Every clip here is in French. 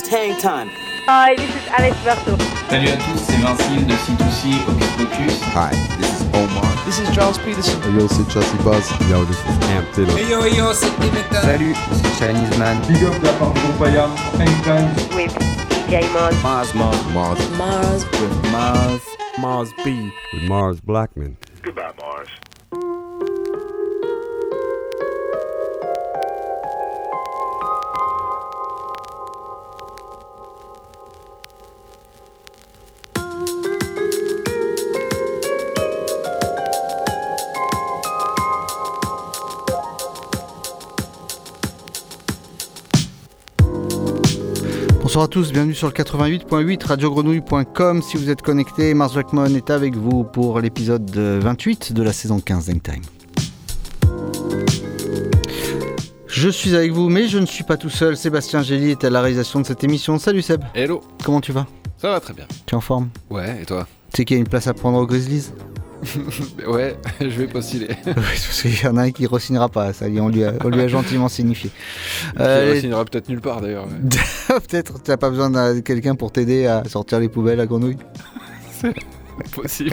Serious hang time. Hi, this is Alex Berto. Salut à tous, c'est Vincile de C2C Hocus Pocus. Hi, this is Omar. This is Charles Peterson. Hey yo, c'est Chelsea Buzz. Yo, this is Cam Taylor. Hey yo, yo, c'est Dimitra. Salut, c'est Chinese Man. Big up la part de Compaya, Hang time. With DJ Mars. Mars, Mars, Mars. Mars. With Mars. Mars B. With Mars Blackman. Bonsoir à tous, bienvenue sur le 88.8 radiogrenouille.com. Si vous êtes connectés, Mars Jackman est avec vous pour l'épisode 28 de la saison 15 d'Hangtime. Je suis avec vous, mais je ne suis pas tout seul. Sébastien Gély est à la réalisation de cette émission. Salut Seb. Hello. Comment tu vas? Ça va très bien. Tu es en forme? Ouais, et toi? Tu sais qu'il y a une place à prendre aux Grizzlies? Ouais, je vais postuler. Parce qu'il y en a un qui ne re-signera pas, ça y est, on lui a, on lui a gentiment signifié. Euh, il signera peut-être nulle part d'ailleurs. Peut-être, tu n'as pas besoin de quelqu'un pour t'aider à sortir les poubelles à Grenouille C'est possible.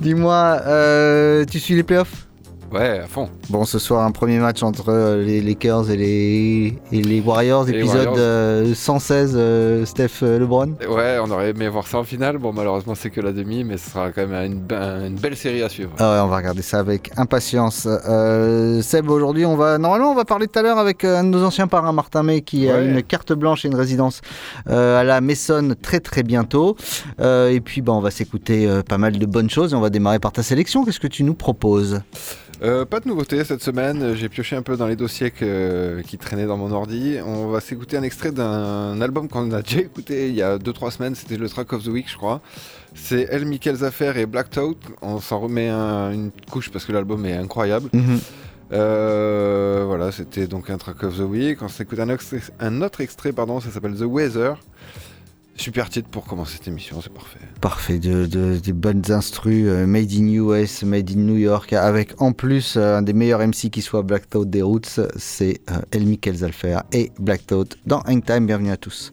Dis-moi, euh, tu suis les playoffs? Ouais, à fond. Bon, ce soir, un premier match entre euh, les Lakers et les, et les Warriors, Et épisode Warriors. euh, 116, euh, Steph LeBron. Ouais, on aurait aimé voir ça en finale. Bon, malheureusement, c'est que la demi, mais ce sera quand même une, be- une belle série à suivre. Ah ouais, on va regarder ça avec impatience. Euh, Seb, aujourd'hui, on va normalement, on va parler tout à l'heure avec un de nos anciens parrains, Martin May, qui a une carte blanche et une résidence à la Maissonne très très bientôt. Et puis, bah, on va s'écouter pas mal de bonnes choses et on va démarrer par ta sélection. Qu'est-ce que tu nous proposes? Euh, pas de nouveauté cette semaine. J'ai pioché un peu dans les dossiers que- qui traînaient dans mon ordi. On va s'écouter un extrait d'un album qu'on a déjà écouté il y a 2-3 semaines. C'était le track of the week, je crois. C'est El Michael Zaffer et Black Toad. On s'en remet un- une couche parce que l'album est incroyable. Mhm. Euh, voilà, c'était donc un track of the week. On s'écoute un, un autre extrait, pardon, ça s'appelle The Weather. Super titre pour commencer cette émission, c'est parfait. Parfait, de, de- des bonnes instrus, euh, made in US, made in New York, avec en plus euh, un des meilleurs MC qui soit Black Thought des Roots, c'est euh, El Michael Zalfer et Black Thought dans Hangtime. Bienvenue à tous.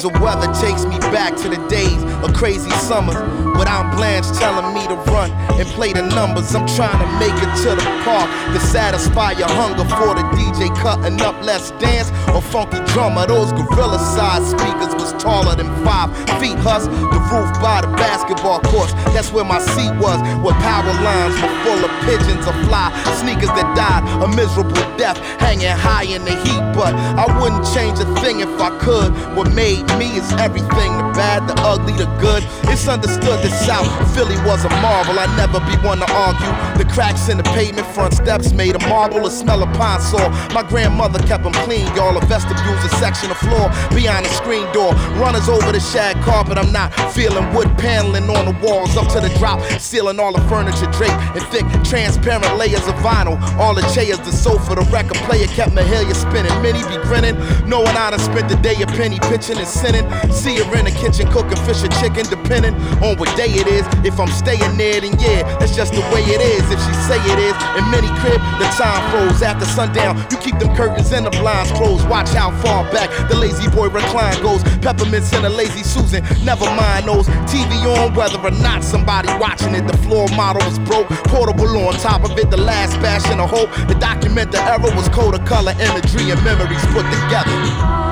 The weather takes me back to the days of crazy summers. Without Blanche telling me to run and play the numbers. I'm trying to make it to the park to satisfy your hunger for the DJ cutting up. Let's dance or funky drummer. Those gorilla sized speakers was taller than five feet. Hus, the roof by the basketball courts. That's where my seat was. Where power lines were full of pigeons or fly sneakers that died a miserable death hanging high in the heat. But I wouldn't change a thing if I could. What made me is everything the bad, the ugly, the good. It's understood that South Philly was a marvel. I never be one to argue. The cracks in the pavement, front steps made of marble. The smell of pine saw. My grandmother kept them clean, y'all. A vestibule's a section of floor behind the screen door. Runners over the shag carpet. I'm not feeling wood paneling on the walls up to the drop. Sealing all the furniture draped in thick, transparent layers of vinyl. All the chairs, the sofa, the record player kept Mahalia spinning. Many be grinning, knowing I done spent the day a penny pitching and sinning. See her in the kitchen cooking fish or chicken, depending on what day it is. If I'm staying there, then yeah, that's just the way it is. If she say it is, in many crib, the time froze after sundown. You keep them curtains and the blinds closed. Watch how far back the lazy boy recline goes. Peppermints and a lazy Susan, never mind those. TV on, whether or not somebody watching it. The floor model was broke, portable on top of it. The last bastion of hope. The document the error was code of color, imagery, and memories put together.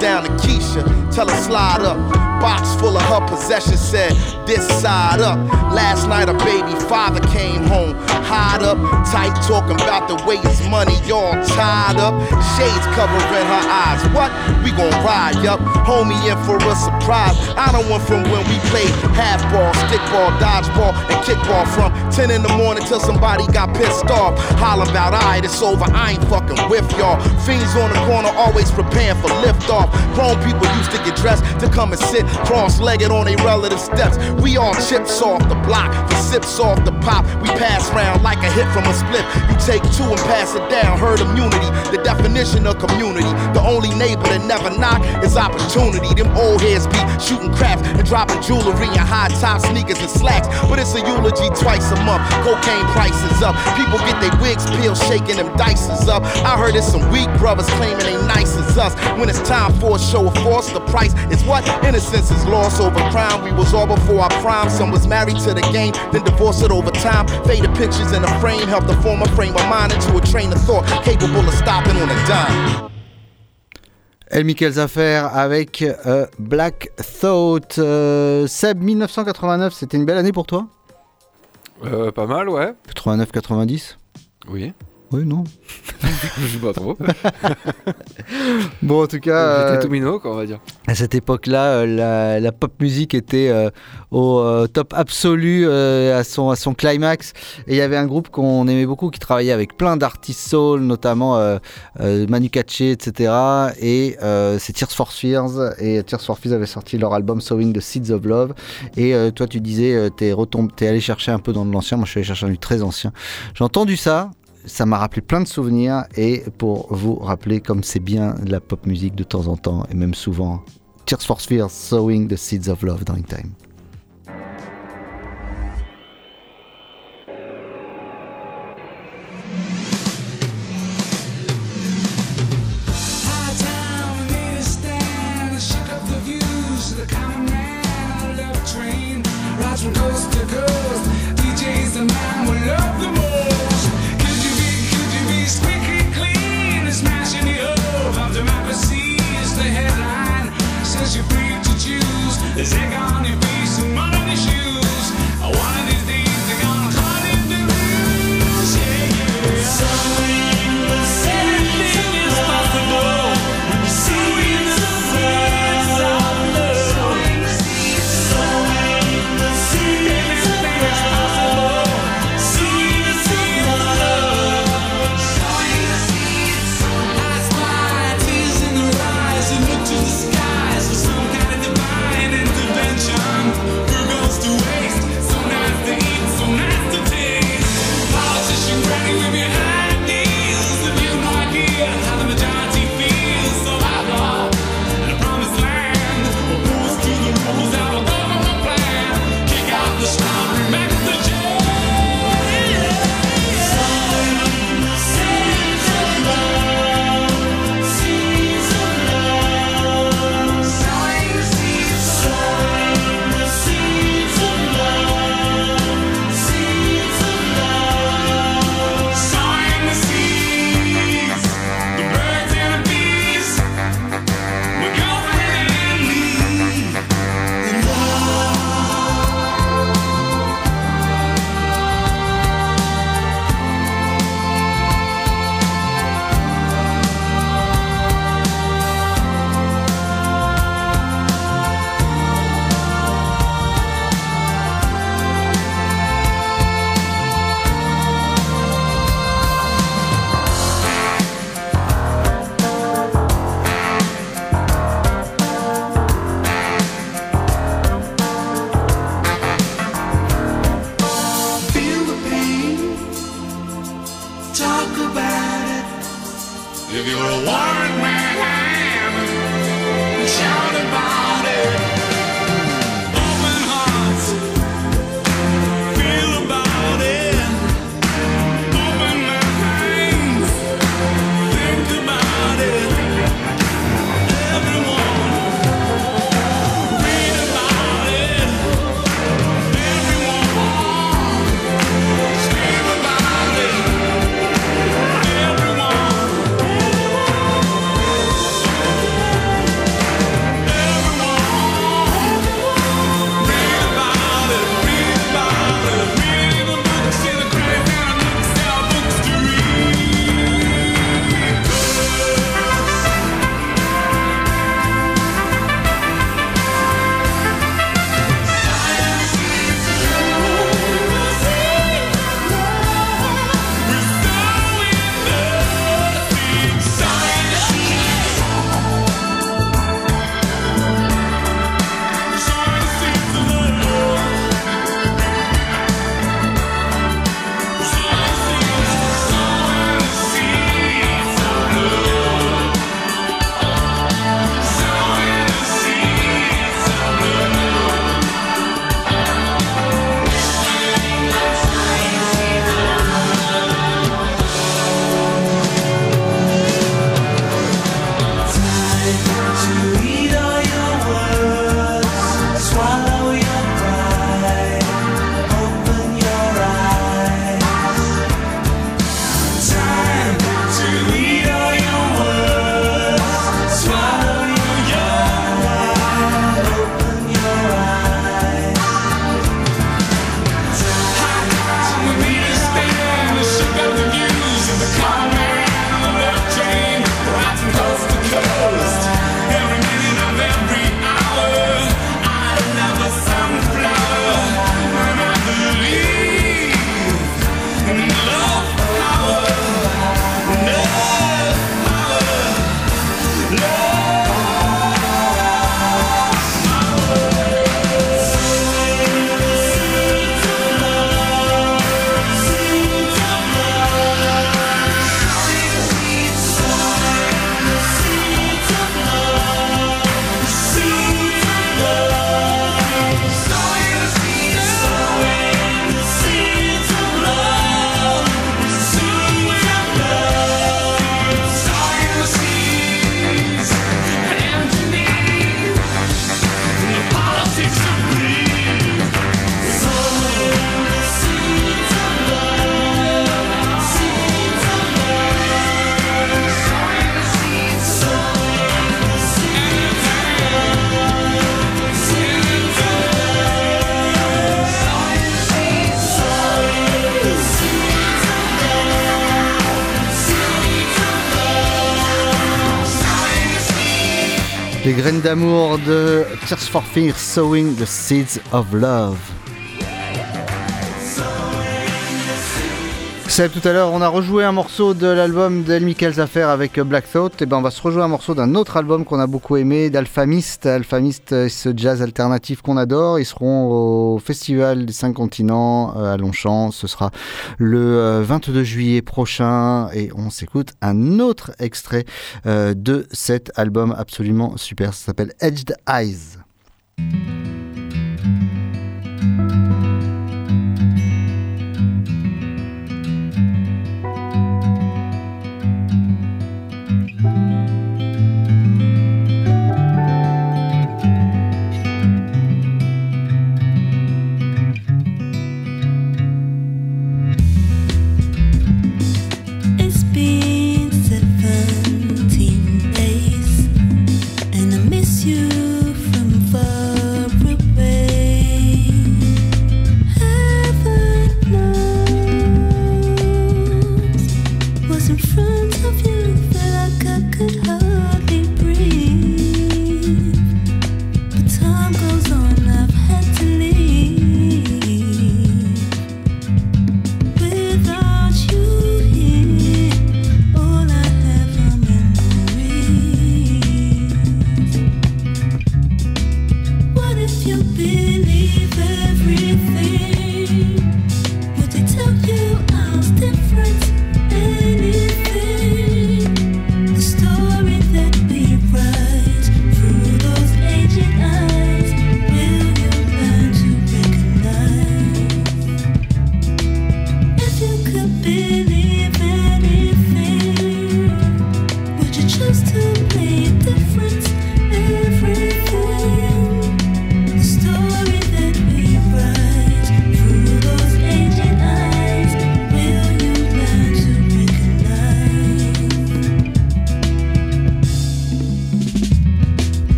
Down to Keisha, tell her slide up. Box full of her possessions said, this side up. Last night a baby father came home, hide up, tight talking about the way his money all tied up. Shades covering her eyes. What? We gon' ride, up. Homie in for a surprise. I don't want from when we played half ball, stick ball, dodgeball, and kickball from 10 in the morning till somebody got pissed off. Hollering about, alright, it's over. I ain't fucking with y'all. Fiends on the corner, always preparing for liftoff. Grown people used to get dressed to come and sit cross legged on their relative steps. We all chips off the block, the sips off the pop. We pass round like a hit from a split. You take two and pass it down. Herd immunity, the definition of community. The only neighbor that never knock is opportunity. Them old heads be shooting craps and dropping jewelry and high top sneakers and slacks. But it's a eulogy twice a month. Cocaine prices up. People get their wigs peeled, shaking them dices up. I heard it's some weak brothers claiming they nice as us. When it's time for a show of force, the price is what? Innocence is lost over crime. We was all before our prime. Some was married to the game, then divorced it over time. Faded pictures in a frame helped to form a frame of mind into a train of thought capable of stopping on a dime. El Michaels Affair avec euh, Black Thought. Euh, Seb, 1989, c'était une belle année pour toi Euh, pas mal, ouais. 89-90 Oui. Oui, non Je sais pas trop. Bon, en tout cas. J'étais euh, tout minot, quoi, on va dire. À cette époque-là, euh, la, la pop musique était euh, au euh, top absolu, euh, à, son, à son climax. Et il y avait un groupe qu'on aimait beaucoup qui travaillait avec plein d'artistes soul, notamment Manu Katché, etc. Et c'est Tears for Fears. Et Tears for Fears avait sorti leur album Sowing the Seeds of Love. Et toi, tu disais, t'es retomb- t'es allé chercher un peu dans de l'ancien. Moi, je suis allé chercher du très ancien. J'ai entendu ça. Ça m'a rappelé plein de souvenirs et pour vous rappeler comme c'est bien la pop musique de temps en temps et même souvent Tears for Fears, Sowing the Seeds of Love During Time. D'amour de Tears for Sowing the Seeds of Love. Tout à l'heure, on a rejoué un morceau de l'album d'El Michael Zaffer avec Black Thought. Et ben, on va se rejouer un morceau d'un autre album qu'on a beaucoup aimé, d'Alphamist. Alphamist, ce jazz alternatif qu'on adore. Ils seront au Festival des Cinq Continents euh, à Longchamp. Ce sera le 22 euh, juillet prochain. Et on s'écoute un autre extrait euh, de cet album absolument super. Ça s'appelle Edged Eyes.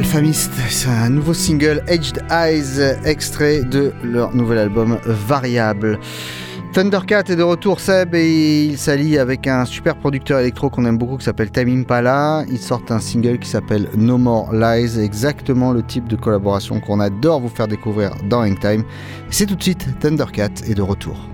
Alphamist, c'est un nouveau single Aged Eyes, extrait de leur nouvel album Variable. Thundercat est de retour Seb et il s'allie avec un super producteur électro qu'on aime beaucoup qui s'appelle Time Impala. Ils sortent un single qui s'appelle No More Lies, exactement le type de collaboration qu'on adore vous faire découvrir dans Hangtime. C'est tout de suite Thundercat est de retour.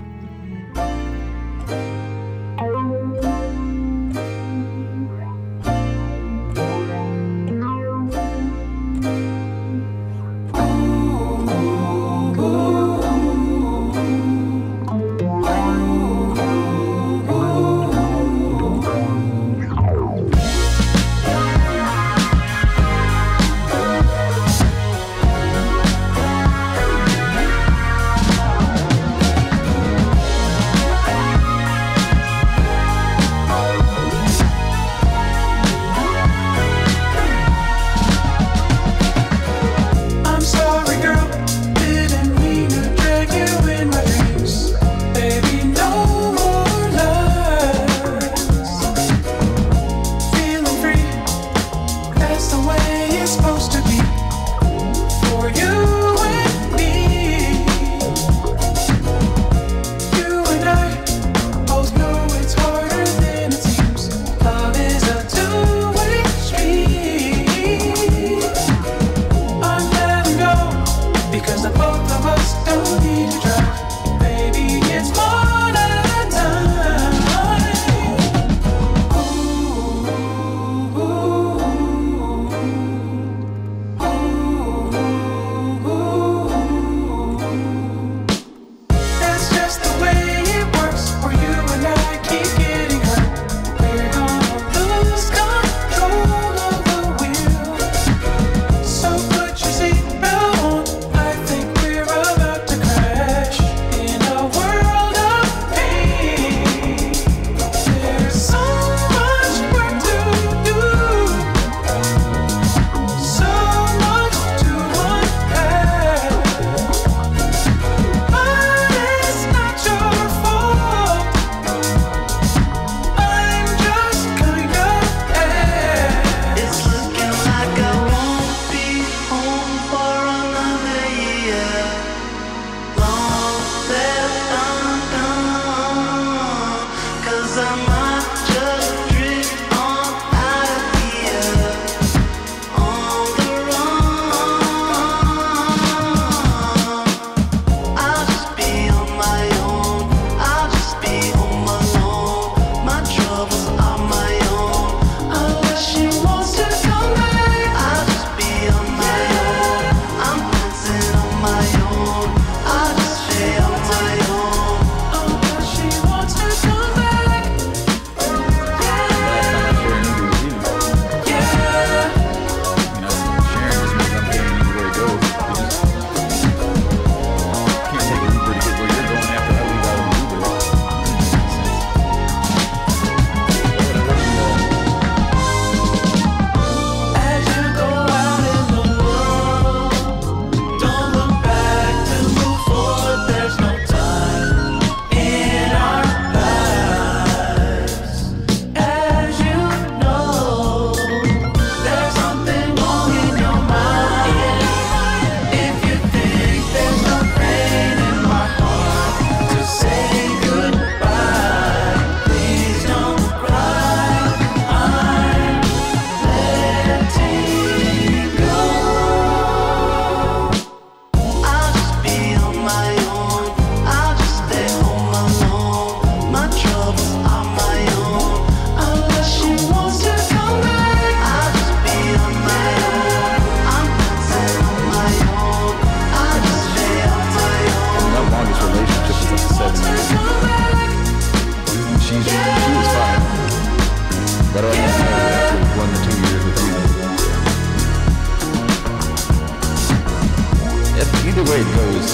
It goes.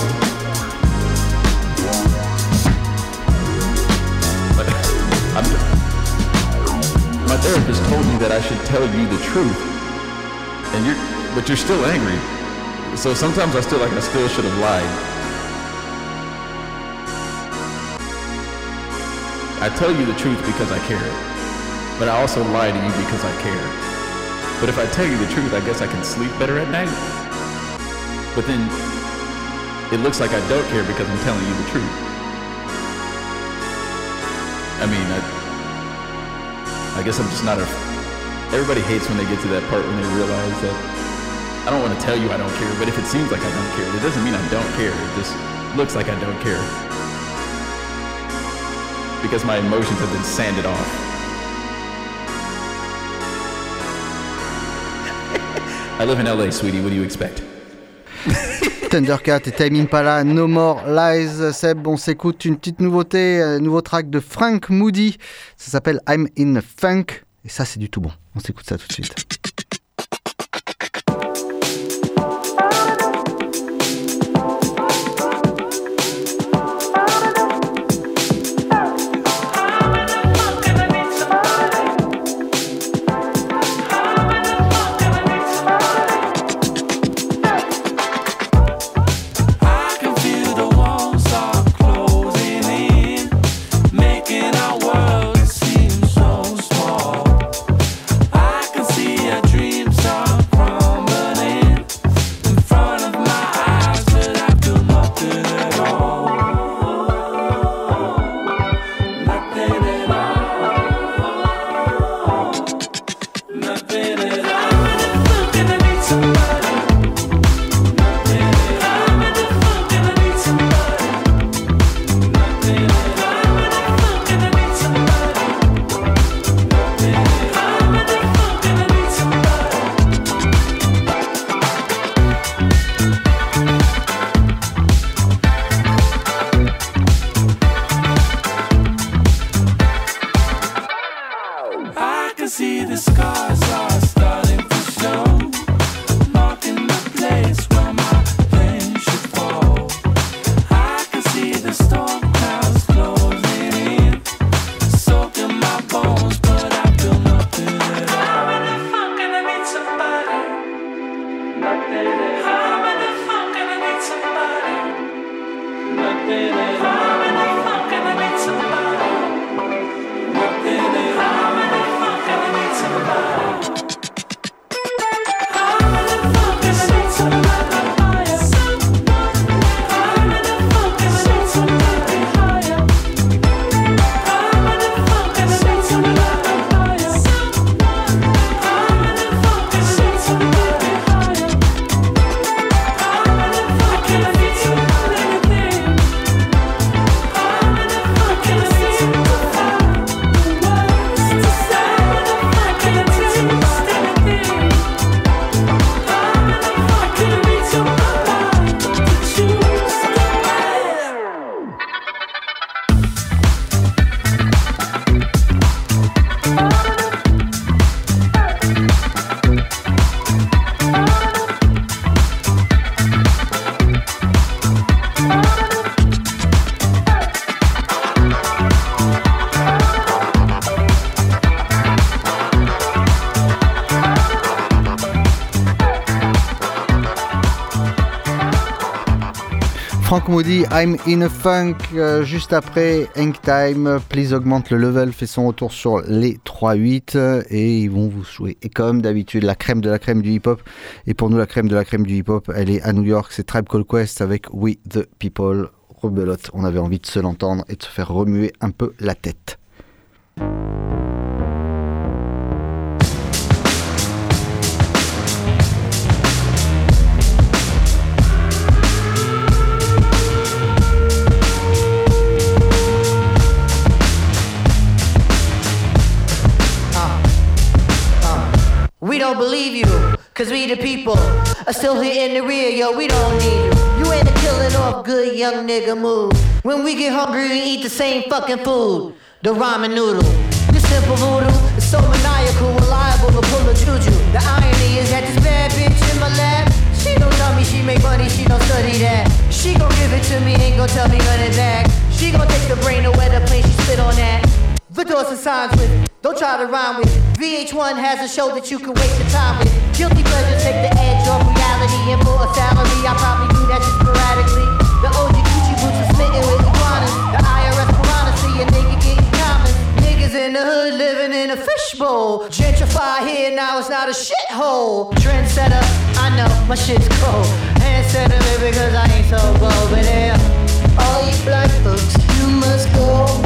But my therapist told me that I should tell you the truth, and you're, but you're still angry. So sometimes I still like I still should have lied. I tell you the truth because I care, but I also lie to you because I care. But if I tell you the truth, I guess I can sleep better at night. But then it looks like I don't care because I'm telling you the truth. I mean, I, I guess I'm just not a. Everybody hates when they get to that part when they realize that I don't want to tell you I don't care, but if it seems like I don't care, it doesn't mean I don't care. It just looks like I don't care. Because my emotions have been sanded off. I live in LA, sweetie. What do you expect? Thundercat et Time Impala, No More Lies. Seb, on s'écoute une petite nouveauté, un nouveau track de Frank Moody. Ça s'appelle I'm in Funk. Et ça, c'est du tout bon. On s'écoute ça tout de suite. Moody, I'm in a funk. Euh, juste après, Hank Time, Please augmente le level, fait son retour sur les 3-8 euh, et ils vont vous jouer. Et comme d'habitude, la crème de la crème du hip-hop. Et pour nous, la crème de la crème du hip-hop, elle est à New York. C'est Tribe Called Quest avec We the People. Rebelote, on avait envie de se l'entendre et de se faire remuer un peu la tête. We don't believe you, cause we the people are still here in the rear, yo, we don't need you. You ain't a killing off good young nigga move. When we get hungry, we eat the same fucking food, the ramen noodle. You simple voodoo. It's so maniacal, reliable to pull a juju. The irony is that this bad bitch in my lap. She don't tell me she make money, she don't study that. She gon' give it to me, ain't gon' tell me run it back. She gon' take the brain away the place she spit on that. Doors and signs with, don't try to rhyme with. VH1 has a show that you can waste your time with. Guilty pleasures take the edge off reality, and for a salary, I probably do that just sporadically. The OG Gucci boots are smitten with iguanas. The IRS piranha see a nigga getting common. Niggas in the hood living in a fishbowl. Gentrify here, now it's not a shithole. Trendsetter, I know my shit's cold. Handsetter, baby, cause I ain't so bold. But yeah, all you black folks, you must go.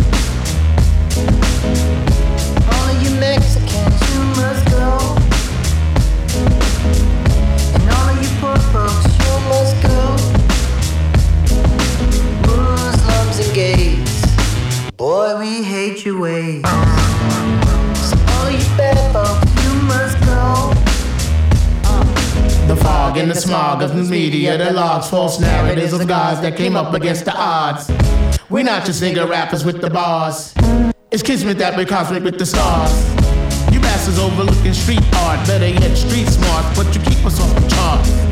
Boy, we hate your ways. So all you bad folks, you must go. The fog and the smog of news media, the logs, false narratives of gods that came up against the odds. We're not just nigga rappers with the bars. It's kismet that we're cosmic with the stars. You bastards overlooking street art, better yet street smart, but you keep us off the chart.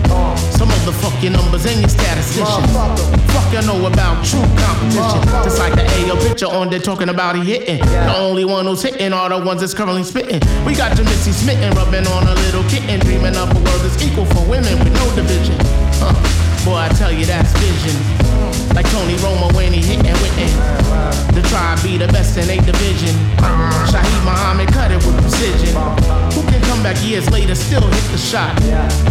Some of the fucking numbers and your statisticians. Fuck you know about true competition. Just like the AO picture on there talking about he hitting. The only one who's hitting are the ones that's currently spitting. We got your Missy smitten, rubbing on a little kitten, dreaming up a world that's equal for women with no division. Huh. Boy, I tell you that's vision. Like Tony Romo when he hitting Whitney. The tribe be the best in a division. Shaheed Muhammad cut it with precision. Back years later, still hit the shot?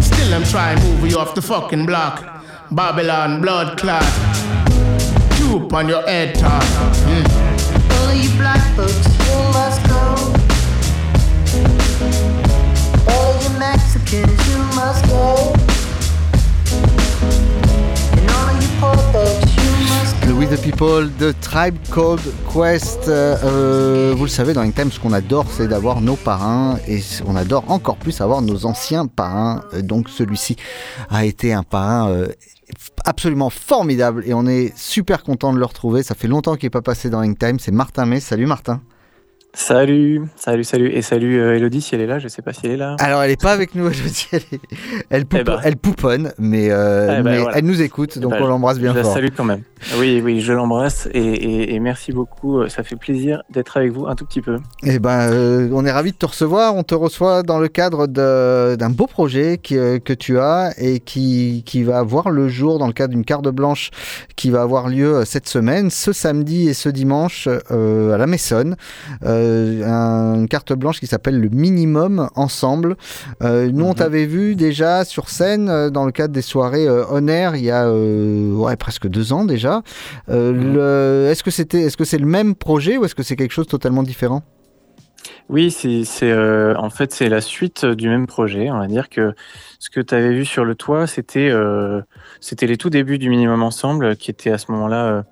Still I'm trying to move you off the fucking block. Babylon blood clot. You on your head top. Mm. All you black folks, you must go. All you Mexicans, you must go. The People de Tribe Called Quest. Euh, euh, vous le savez, dans Time, ce qu'on adore, c'est d'avoir nos parrains et on adore encore plus avoir nos anciens parrains. Euh, Donc celui-ci a été un parrain absolument formidable et on est super content de le retrouver. Ça fait longtemps qu'il n'est pas passé dans Time. C'est Martin May. Salut Martin. Salut, salut, salut. Et salut euh, Elodie, si elle est là, je sais pas si elle est là. Alors elle est pas avec nous, je veux dire, elle, est- elle, poupo- Eh ben. elle pouponne, mais, euh, Eh ben, mais voilà. elle nous écoute, donc Bah, on l'embrasse bien je la fort. salue quand même. Oui, oui, je l'embrasse et, et- et merci beaucoup. euh, Ça fait plaisir d'être avec vous un tout petit peu. Eh ben, euh, on est ravi de te recevoir. On te reçoit dans le cadre d'un beau projet qui, que tu as et qui, qui va voir le jour dans le cadre d'une carte blanche qui va avoir lieu cette semaine, ce samedi et ce dimanche à la Maissonne. Euh, un- une carte blanche qui s'appelle le Minimum Ensemble. Euh, nous, on t'avait vu déjà sur scène euh, dans le cadre des soirées euh, On Air il y a euh, ouais, presque deux ans déjà. Euh, le- Est-ce que c'était, est-ce que c'est le même projet ou est-ce que c'est quelque chose de totalement différent? Oui, c'est euh, en fait c'est la suite du même projet. On va dire que ce que tu avais vu sur le toit, c'était euh, c'était les tout débuts du Minimum Ensemble, qui était à ce moment-là euh,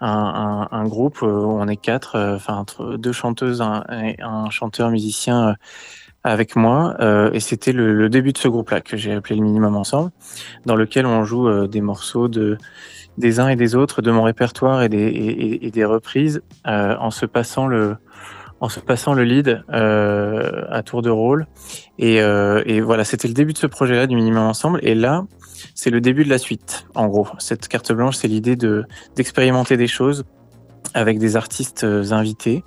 un, un- un groupe euh, on est quatre, euh, enfin deux chanteuses, un, un chanteur musicien euh, avec moi, euh, et c'était le, le début de ce groupe-là que j'ai appelé le Minimum Ensemble, dans lequel on joue euh, des morceaux de des uns et des autres de mon répertoire et des, et- et des reprises euh, en se passant le en se passant le lead euh, à tour de rôle. Et, euh, et voilà, c'était le début de ce projet-là du Minimum Ensemble. Et là, c'est le début de la suite, en gros. Cette carte blanche, c'est l'idée de d'expérimenter des choses avec des artistes euh, invités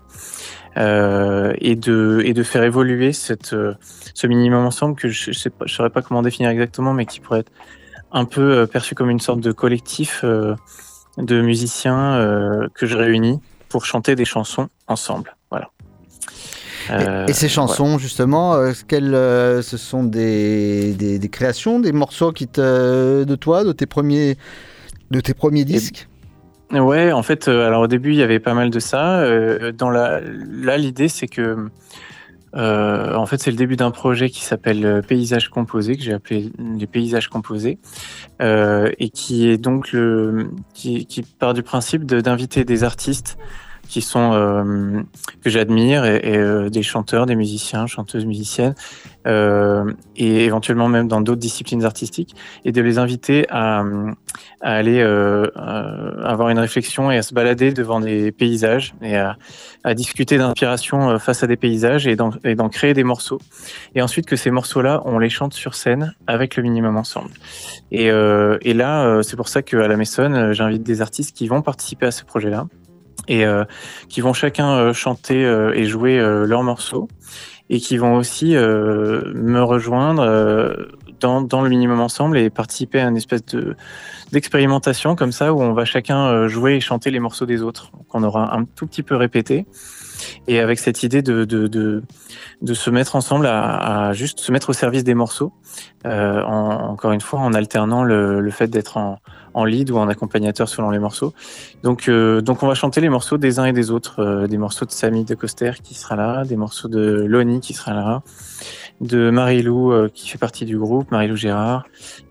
euh, et, de, et de faire évoluer cette, euh, ce Minimum Ensemble que je ne saurais pas comment définir exactement, mais qui pourrait être un peu euh, perçu comme une sorte de collectif de musiciens que je réunis pour chanter des chansons ensemble. Voilà. Euh, Et ces chansons, justement, euh, euh, ce sont des, des, des créations, des morceaux qui te, de toi, de tes premiers, de tes premiers disques? Ouais, en fait, alors au début, il y avait pas mal de ça. Dans la, là, l'idée, c'est que, euh, en fait, c'est le début d'un projet qui s'appelle Paysages composés, que j'ai appelé les paysages composés, euh, et qui est donc le, qui, qui part du principe de- d'inviter des artistes qui sont euh, que j'admire et, euh, des chanteurs, des musiciens, chanteuses, musiciennes euh, et éventuellement même dans d'autres disciplines artistiques et de les inviter à, aller avoir une réflexion et à se balader devant des paysages et à, discuter d'inspiration face à des paysages et d'en créer des morceaux. Et ensuite que ces morceaux-là on les chante sur scène avec le minimum ensemble. Et, et là c'est pour ça qu'à la euh, j'invite des artistes qui vont participer à ce projet-là et euh, qui vont chacun euh, chanter euh, et jouer euh, leurs morceaux et qui vont aussi euh, me rejoindre dans, dans le minimum ensemble et participer à une espèce de d'expérimentation comme ça où on va chacun jouer et chanter les morceaux des autres. Qu'on aura un tout petit peu répété et avec cette idée de, de, de, de se mettre ensemble à, à juste se mettre au service des morceaux en, encore une fois en alternant le, le fait d'être en, en lead ou en accompagnateur selon les morceaux donc, euh, donc on va chanter les morceaux des uns et des autres euh, des morceaux de Samy de Coster qui sera là des morceaux de Loni qui sera là de Marie-Lou euh, qui fait partie du groupe, Marie-Lou Gérard,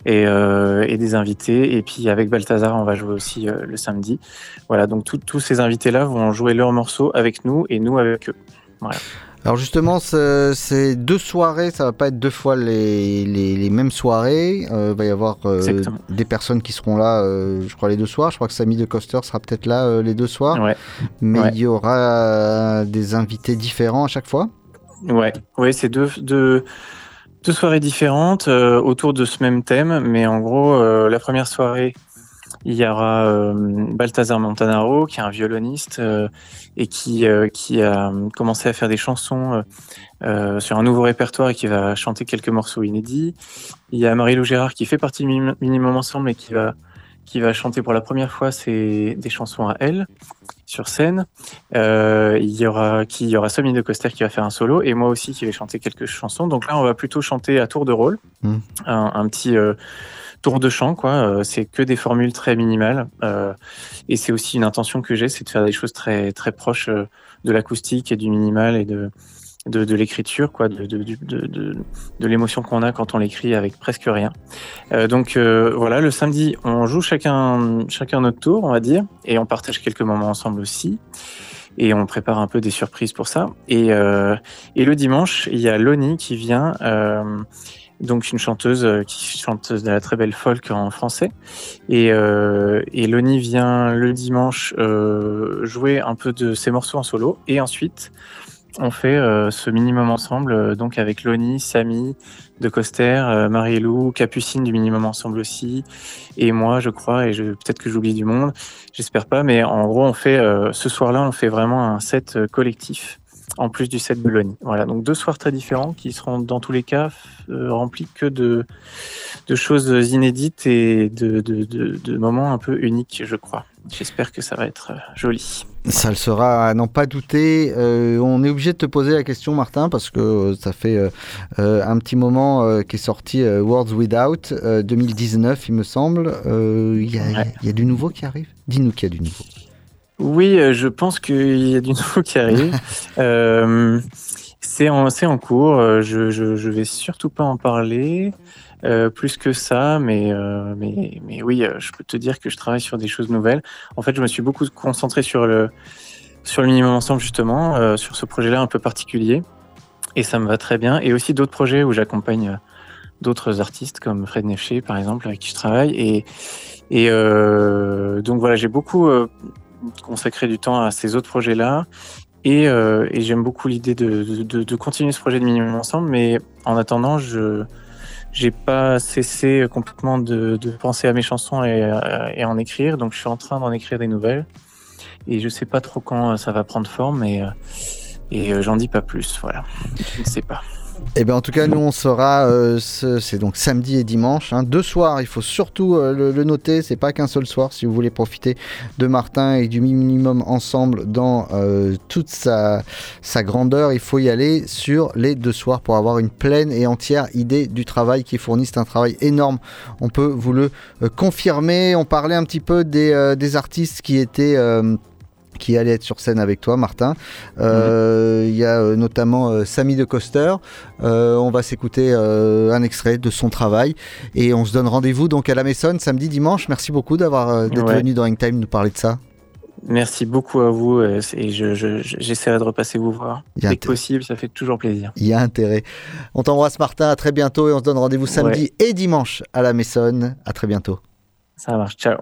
et, euh, et des invités. Et puis avec Balthazar, on va jouer aussi euh, le samedi. Voilà, donc tous ces invités-là vont jouer leurs morceaux avec nous et nous avec eux. Alors justement, ce- ces deux soirées, ça va pas être deux fois les, les, les mêmes soirées. Euh, Il va y avoir euh, des personnes qui seront là, euh, je crois, les deux soirs. Je crois que Samy de Coster sera peut-être là euh, les deux soirs. Ouais. Mais Ouais. il y aura euh, des invités différents à chaque fois. Ouais, ouais, c'est deux, deux, deux soirées différentes euh, autour de ce même thème, mais en gros, euh, la première soirée, il y aura euh, Balthazar Montanaro, qui est un violoniste euh, et qui, euh, qui a commencé à faire des chansons sur un nouveau répertoire et qui va chanter quelques morceaux inédits. Il y a Marie-Lou Gérard qui fait partie du Minim- Minimum Ensemble et qui va, qui va chanter pour la première fois ses, des chansons à elle sur scène. Il y aura qui il y aura Samy de Coster qui va faire un solo et moi aussi qui vais chanter quelques chansons. Donc là, on va plutôt chanter à tour de rôle, Mm. un, un petit tour de chant quoi. Euh, c'est que des formules très minimales euh, et c'est aussi une intention que j'ai, c'est de faire des choses très très proches euh, de l'acoustique et du minimal et de de, de l'écriture, quoi, de, de, de, de, l'émotion qu'on a quand on l'écrit avec presque rien. Euh, donc euh, voilà, le samedi, on joue chacun, chacun notre tour, on va dire, et on partage quelques moments ensemble aussi. Et on prépare un peu des surprises pour ça. Et, euh, et le dimanche, il y a Loni qui vient, donc une chanteuse euh, qui chante de la très belle folk en français. Et, euh, et Loni vient le dimanche euh, jouer un peu de ses morceaux en solo. Et ensuite, on fait euh, ce minimum ensemble, euh, donc avec Loni, Samy de Coster, euh, Marie-Lou, Capucine du minimum ensemble aussi, et moi, je crois, et peut-être que j'oublie du monde, j'espère pas, mais en gros, on fait ce soir-là, on fait vraiment un set collectif en plus du set de Loni. Voilà, donc deux soirs très différents qui seront dans tous les cas euh, remplis que de, de choses inédites et de, de, de, de moments un peu uniques, je crois. J'espère que ça va être euh, joli. Ça le sera, à n'en pas douter. Euh, on est obligé de te poser la question, Martin, parce que euh, ça fait euh, un petit moment qu'est sorti Words Without, euh, 2019, il me semble. Il y, a- il y a du nouveau qui arrive? Dis-nous qu'il y a du nouveau. Oui, euh, je pense qu'il y a du nouveau qui arrive. Euh, c'est en, en cours. euh, Je, je, je vais surtout pas en parler euh, plus que ça, mais, euh, mais, mais oui, euh, je peux te dire que je travaille sur des choses nouvelles. En fait, je me suis beaucoup concentré sur le, sur le minimum ensemble, justement, euh, sur ce projet-là un peu particulier. Et ça me va très bien. Et aussi d'autres projets où j'accompagne d'autres artistes, comme Fred Nefché, par exemple, avec qui je travaille. Et, et euh, donc voilà, j'ai beaucoup euh, consacré du temps à ces autres projets-là. Et, euh, et j'aime beaucoup l'idée de, de, de- continuer ce projet de minimum ensemble, mais en attendant, je j'ai pas cessé complètement de, de penser à mes chansons et, à- et en écrire, donc je suis en train d'en écrire des nouvelles. Et je sais pas trop quand ça va prendre forme, et, euh, et euh, j'en dis pas plus. Voilà, je ne sais pas. Eh bien, en tout cas, nous, on sera, euh, ce- c'est donc samedi et dimanche, hein, deux soirs. Il faut surtout euh, le, noter, c'est pas qu'un seul soir. Si vous voulez profiter de Martin et du minimum ensemble dans euh, toute sa, sa grandeur, il faut y aller sur les deux soirs pour avoir une pleine et entière idée du travail qui est fourni. C'est un travail énorme. On peut vous le confirmer. On parlait un petit peu des artistes qui étaient. Qui allait être sur scène avec toi, Martin. Euh, Il y a euh, notamment euh, Samy de Coster. On va s'écouter un extrait de son travail et on se donne rendez-vous donc à la Maison samedi, dimanche. Merci beaucoup d'avoir d'être Ouais. venu dans Hangtime nous parler de ça. Merci beaucoup à vous et je- je- je- j'essaierai de repasser vous voir. Dès que possible, ça fait toujours plaisir. Il y a intérêt. On t'embrasse Martin, à très bientôt et on se donne rendez-vous samedi et dimanche à la Maison. À très bientôt. Ça marche, ciao.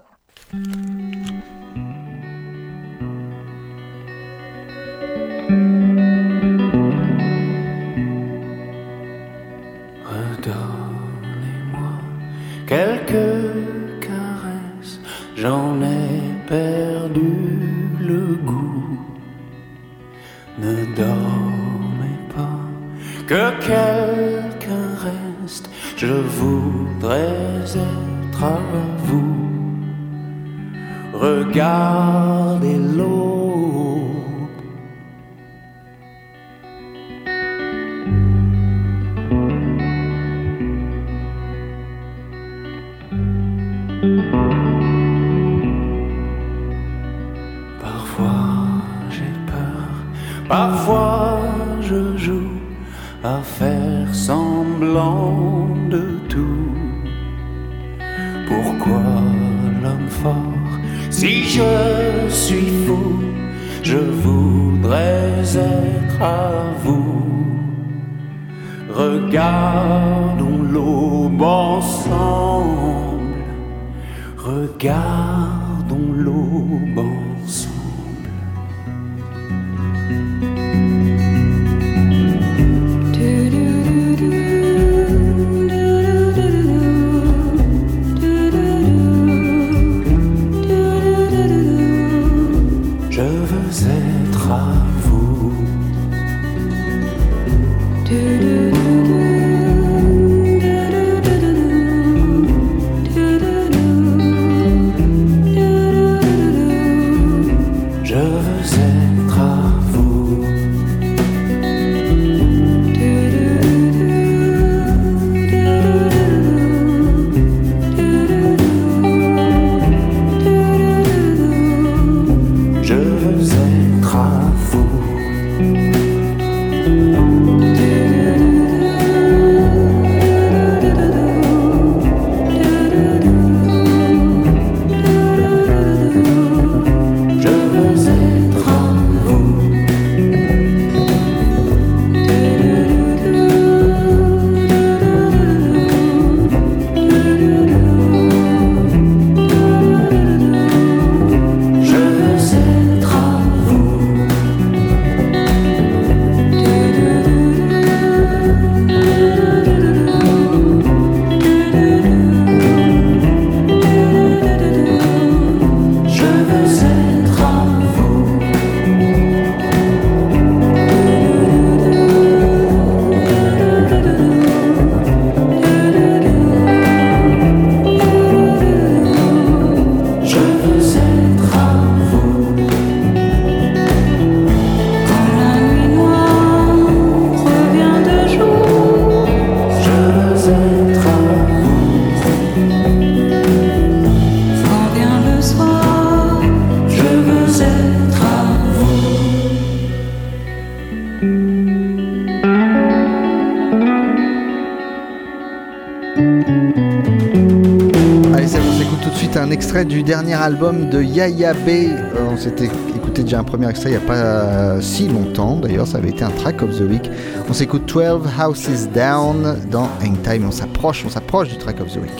Un extrait du dernier album de Yaya B. Euh, on s'était écouté déjà un premier extrait il n'y a pas euh, si longtemps, d'ailleurs, ça avait été un track of the week. On s'écoute 12 Houses Down dans Hangtime. On s'approche, on s'approche du track of the week.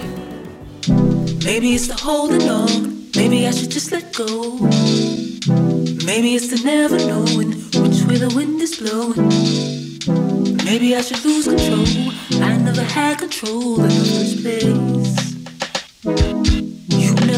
Maybe it's the holding on. Maybe I should just let go. Maybe it's the never knowing which way the wind is blowing. Maybe I should lose control. I never had control in the first place.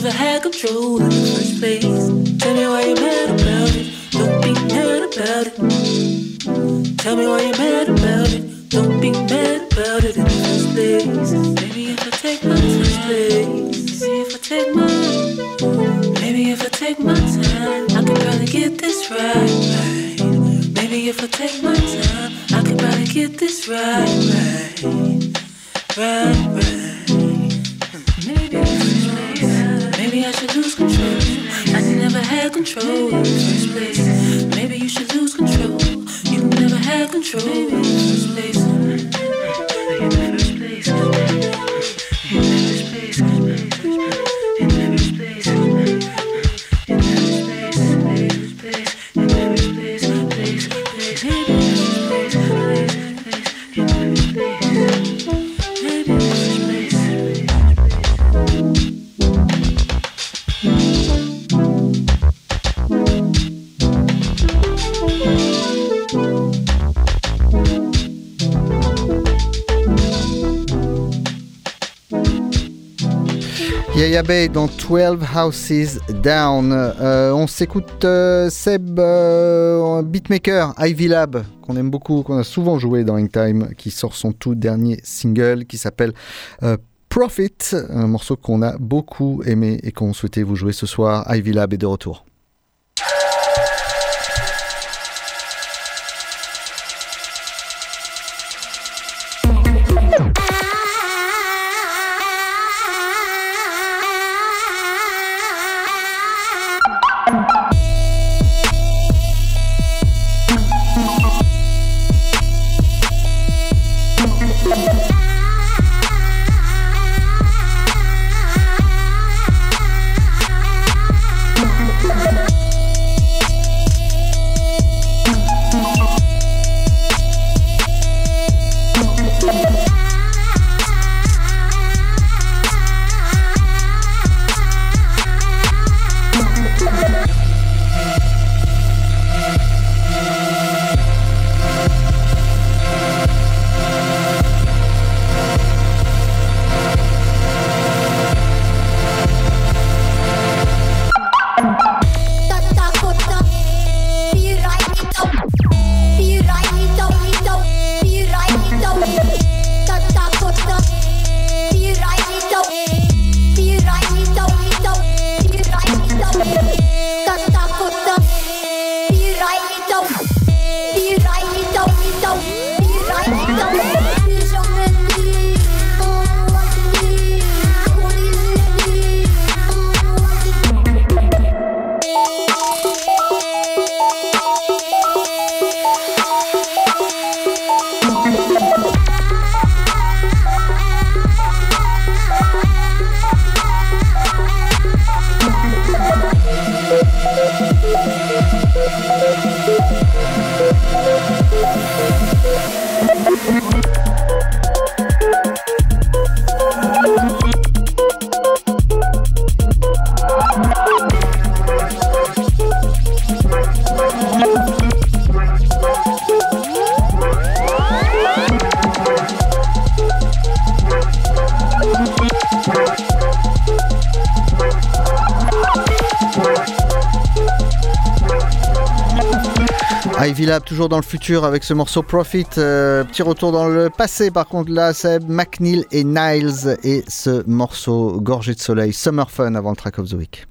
Never had control in the first place. Tell me why you're mad about it. Don't be mad about it. Tell me why you're mad about it. Don't be mad about it in the first place. Maybe if I take my time, maybe if I take my, maybe if I take my time, I could probably get this right. right. Maybe if I take my time, I could probably get this right. Right, right, right. Control. Maybe you should lose control. You never had control in Bay dans 12 Houses Down. Euh, on s'écoute euh, Seb, euh, beatmaker, Ivy Lab, qu'on aime beaucoup, qu'on a souvent joué dans Time, qui sort son tout dernier single qui s'appelle Profit, un morceau qu'on a beaucoup aimé et qu'on souhaitait vous jouer ce soir. Ivy Lab est de retour. Dans le futur avec ce morceau Profit. Euh, petit retour dans le passé, par contre, là, c'est McNeil et Niles et ce morceau gorgé de soleil, Summer Fun avant le track of the week.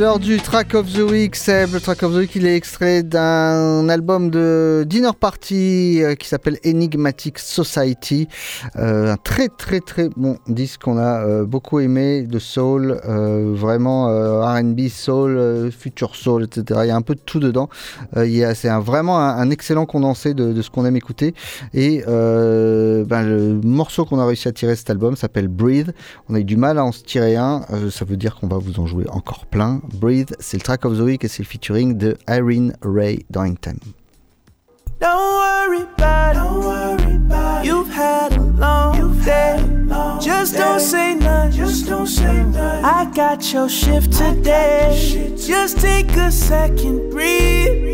L'heure du Track of the Week, Seb. Le Track of the Week, il est extrait d'un album de Dinner Party euh, qui s'appelle Enigmatic Society. Euh, un très très très bon disque qu'on a euh, beaucoup aimé, de soul, vraiment R&B, soul, future soul, etc. Il y a un peu de tout dedans. C'est vraiment un, excellent condensé de, ce qu'on aime écouter. Et ben, le morceau qu'on a réussi à tirer de cet album s'appelle Breathe. On a eu du mal à en se tirer un. Ça veut dire qu'on va vous en jouer encore plein. Breathe, c'est le track of the week et c'est le featuring de Irene Ray Hangtime. Don't worry about it. Don't worry about. You've had a long day. Just don't say nothing. Just don't say nothing. I got your shift today. Just take a second, breathe.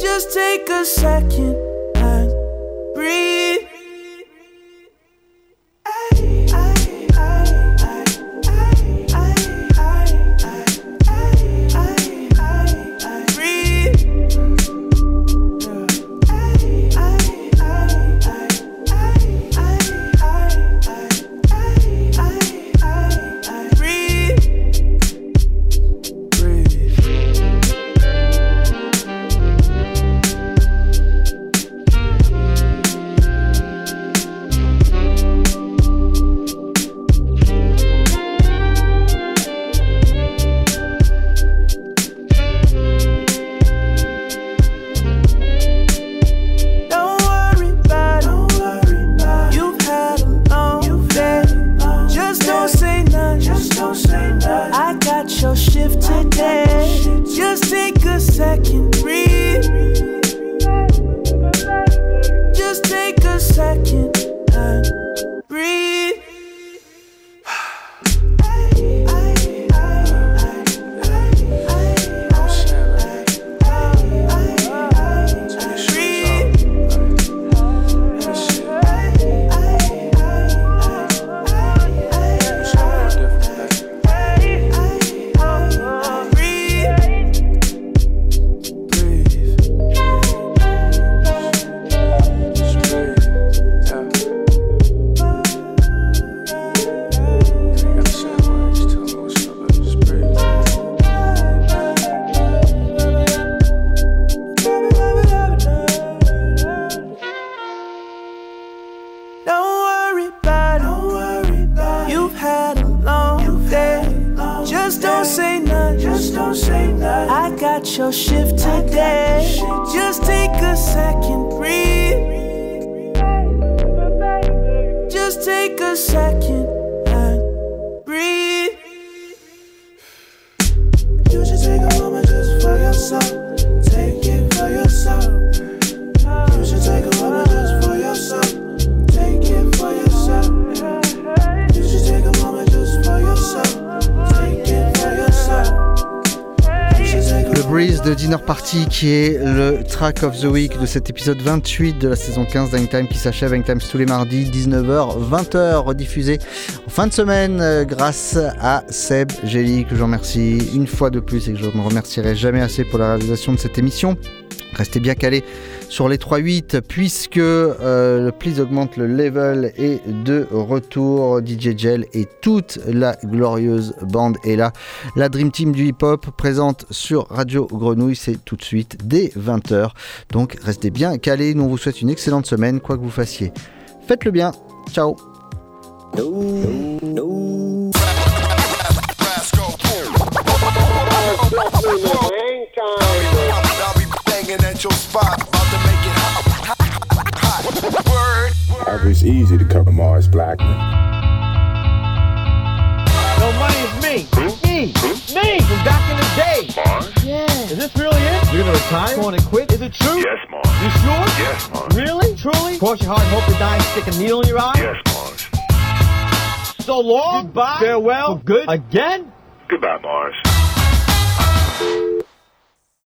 Just take a second and. Breathe. Just take a second qui est le track of the week de cet épisode 28 de la saison 15 d'Hangtime qui s'achève. Hangtime c'est tous les mardis 19h, 20h rediffusé en fin de semaine euh, grâce à Seb Gély que j'en remercie une fois de plus et que je ne remercierai jamais assez pour la réalisation de cette émission. Restez bien calés sur les 3-8 puisque euh, le Please augmente le level et de retour DJ Gel et toute la glorieuse bande est là. La Dream Team du hip-hop présente sur Radio Grenouille, c'est tout de suite dès 20h. Donc restez bien calés, nous on vous souhaite une excellente semaine, quoi que vous fassiez. Faites-le bien, ciao It's easy to cover Mars Blackman. No, money's me. Me. Me from back in the day. Mars? Yeah. Is this really it? You're gonna retire? Going to quit? Is it true? Yes, Mars. You sure? Yes, Mars. Really? Truly? Cross your heart and hope to die and stick a needle in your eye? Yes, Mars. So long. Goodbye. Farewell. For good. Again? Goodbye, Mars.